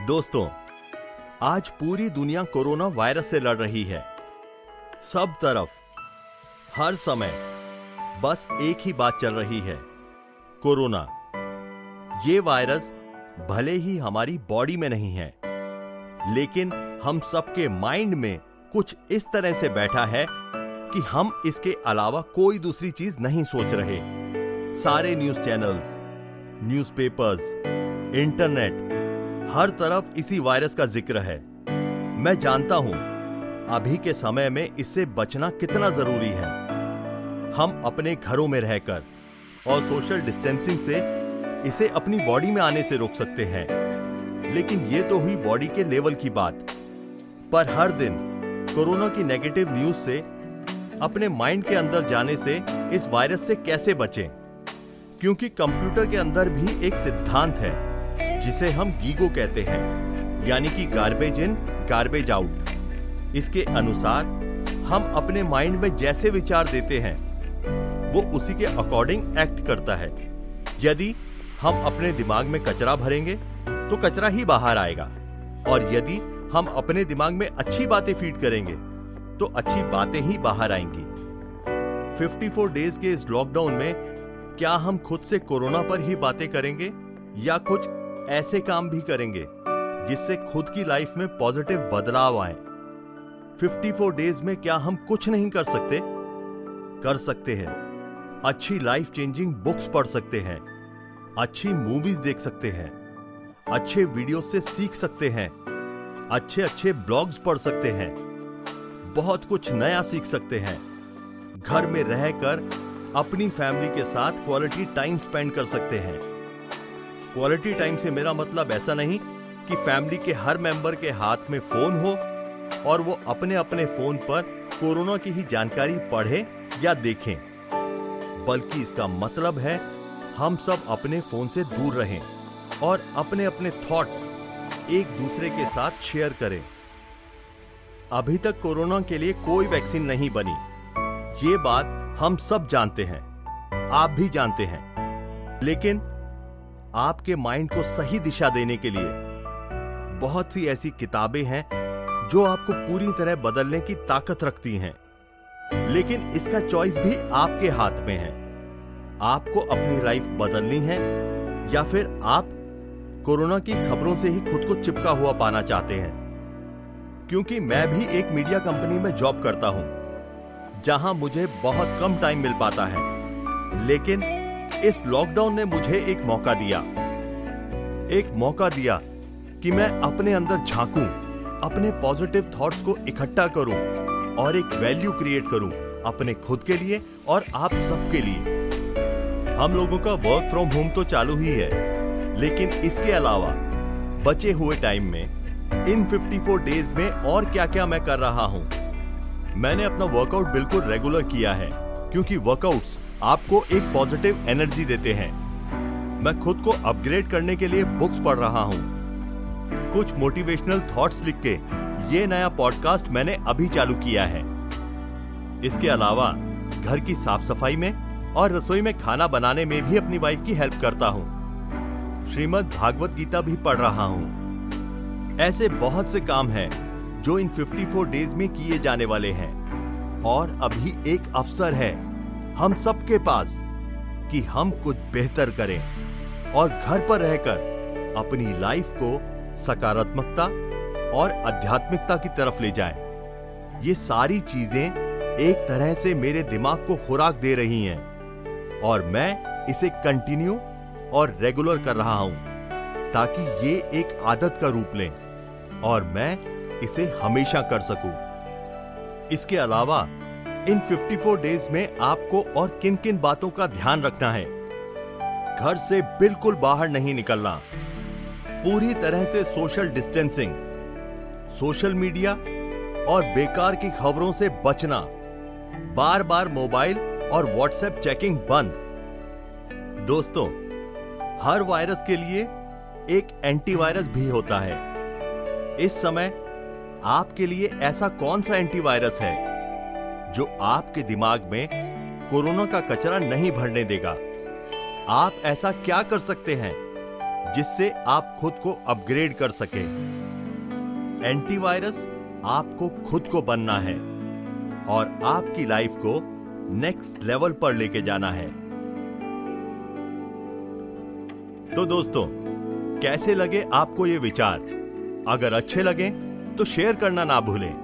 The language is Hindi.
दोस्तों आज पूरी दुनिया कोरोना वायरस से लड़ रही है। सब तरफ़ हर समय बस एक ही बात चल रही है कोरोना। ये वायरस भले ही हमारी बॉडी में नहीं है लेकिन हम सबके माइंड में कुछ इस तरह से बैठा है कि हम इसके अलावा कोई दूसरी चीज़ नहीं सोच रहे। सारे न्यूज़ चैनल्स न्यूज़पेपर्स, इंटरनेट हर तरफ़ इसी वायरस का ज़िक्र है। मैं जानता हूँ, अभी के समय में इससे बचना कितना ज़रूरी है। हम अपने घरों में रहकर और सोशल डिस्टेंसिंग से इसे अपनी बॉडी में आने से रोक सकते हैं। लेकिन ये तो हुई बॉडी के लेवल की बात। पर हर दिन कोरोना की नेगेटिव न्यूज़ से, अपने माइंड के अंदर जाने से इस वायरस से कैसे बचें? क्योंकि कंप्यूटर के अंदर भी एक सिद्धांत है। जिसे हम गीगो कहते हैं, यानी कि गार्बेज इन गार्बेज आउट इसके अनुसार, हम अपने माइंड में जैसे विचार देते हैं, वो उसी के अकॉर्डिंग एक्ट करता है। यदि हम अपने दिमाग में कचरा भरेंगे तो कचरा ही बाहर आएगा। और यदि हम अपने दिमाग में अच्छी बातें फ़ीड करेंगे तो अच्छी बातें ही बाहर आएँगी। 54 डेज़ के इस लॉकडाउन में, क्या हम खुद से कोरोना पर ही बातें करेंगे, या कुछ ऐसे काम भी करेंगे, जिससे खुद की लाइफ में पॉजिटिव बदलाव आए। 54 डेज़ में क्या हम कुछ नहीं कर सकते? कर सकते हैं। अच्छी लाइफ चेंजिंग बुक्स पढ़ सकते हैं। अच्छी मूवीज़ देख सकते हैं। अच्छे वीडियो से सीख सकते हैं। अच्छे अच्छे ब्लॉग्स पढ़ सकते हैं। बहुत कुछ नया सीख सकते हैं। घर में रहकर अपनी फैमिली के साथ क्वालिटी टाइम स्पेंड कर सकते हैं। क्वालिटी टाइम से मेरा मतलब ऐसा नहीं कि फैमिली के हर मेंबर के हाथ में फ़ोन हो और वो अपने अपने फ़ोन पर कोरोना की ही जानकारी पढ़े या देखें। बल्कि इसका मतलब है, हम सब अपने फ़ोन से दूर रहें और अपने अपने थॉट्स एक दूसरे के साथ शेयर करें। अभी तक कोरोना के लिए कोई वैक्सीन नहीं बनी। ये बात हम सब जानते हैं। आप भी जानते हैं। लेकिन आपके माइंड को सही दिशा देने के लिए। बहुत सी ऐसी किताबें हैं जो आपको पूरी तरह बदलने की ताकत रखती हैं। लेकिन इसका चॉइस भी आपके हाथ में है। आपको अपनी लाइफ बदलनी है या फिर आप कोरोना की खबरों से ही खुद को चिपका हुआ पाना चाहते हैं। क्योंकि मैं भी एक मीडिया कंपनी में जॉब करता हूँ, जहाँ मुझे बहुत कम टाइम मिल पाता है। लेकिन इस लॉकडाउन ने मुझे एक मौका दिया। एक मौका दिया कि मैं अपने अंदर झांकूं, अपने पॉजिटिव थॉट्स को इकट्ठा करूँ और एक वैल्यू क्रिएट करूँ अपने खुद के लिए और आप सबके लिए। हम लोगों का वर्क फ्रॉम होम तो चालू ही है लेकिन इसके अलावा बचे हुए टाइम में इन 54 डेज़ में और क्या क्या मैं कर रहा हूँ। मैंने अपना वर्कआउट बिल्कुल रेगुलर किया है। क्योंकि वर्कआउट्स आपको एक पॉजिटिव एनर्जी देते हैं। मैं खुद को अपग्रेड करने के लिए बुक्स पढ़ रहा हूँ। कुछ मोटिवेशनल थॉट्स लिख के ये नया पॉडकास्ट मैंने अभी चालू किया है। इसके अलावा घर की साफ़ सफ़ाई में और रसोई में खाना बनाने में भी अपनी वाइफ की हेल्प करता हूँ। श्रीमद भागवत गीता भी पढ़ रहा हूँ। ऐसे बहुत से काम हैं जो इन 54 डेज़ में किए जाने वाले हैं। और अभी एक अवसर है हम सबके पास कि हम कुछ बेहतर करें और घर पर रहकर अपनी लाइफ को सकारात्मकता और आध्यात्मिकता की तरफ़ ले जाएँ। ये सारी चीज़ें एक तरह से मेरे दिमाग को खुराक दे रही हैं और मैं इसे कंटिन्यू और रेगुलर कर रहा हूँ ताकि ये एक आदत का रूप लें और मैं इसे हमेशा कर सकूँ। इसके अलावा, इन 54 डेज़ में आपको और किन किन बातों का ध्यान रखना है। घर से बिल्कुल बाहर नहीं निकलना। पूरी तरह से सोशल डिस्टेंसिंग सोशल मीडिया और बेकार की खबरों से बचना। बार बार मोबाइल और व्हाट्सएप चेकिंग बंद। दोस्तों, हर वायरस के लिए एक एंटीवायरस भी होता है। इस समय आपके लिए ऐसा कौन सा एंटीवायरस है, जो आपके दिमाग में कोरोना का कचरा नहीं भरने देगा? आप ऐसा क्या कर सकते हैं, जिससे आप खुद को अपग्रेड कर सके? एंटीवायरस आपको खुद को बनना है और आपकी लाइफ को नेक्स्ट लेवल पर लेके जाना है। तो दोस्तों, कैसे लगे आपको ये विचार? अगर अच्छे लगे तो शेयर करना ना भूलें।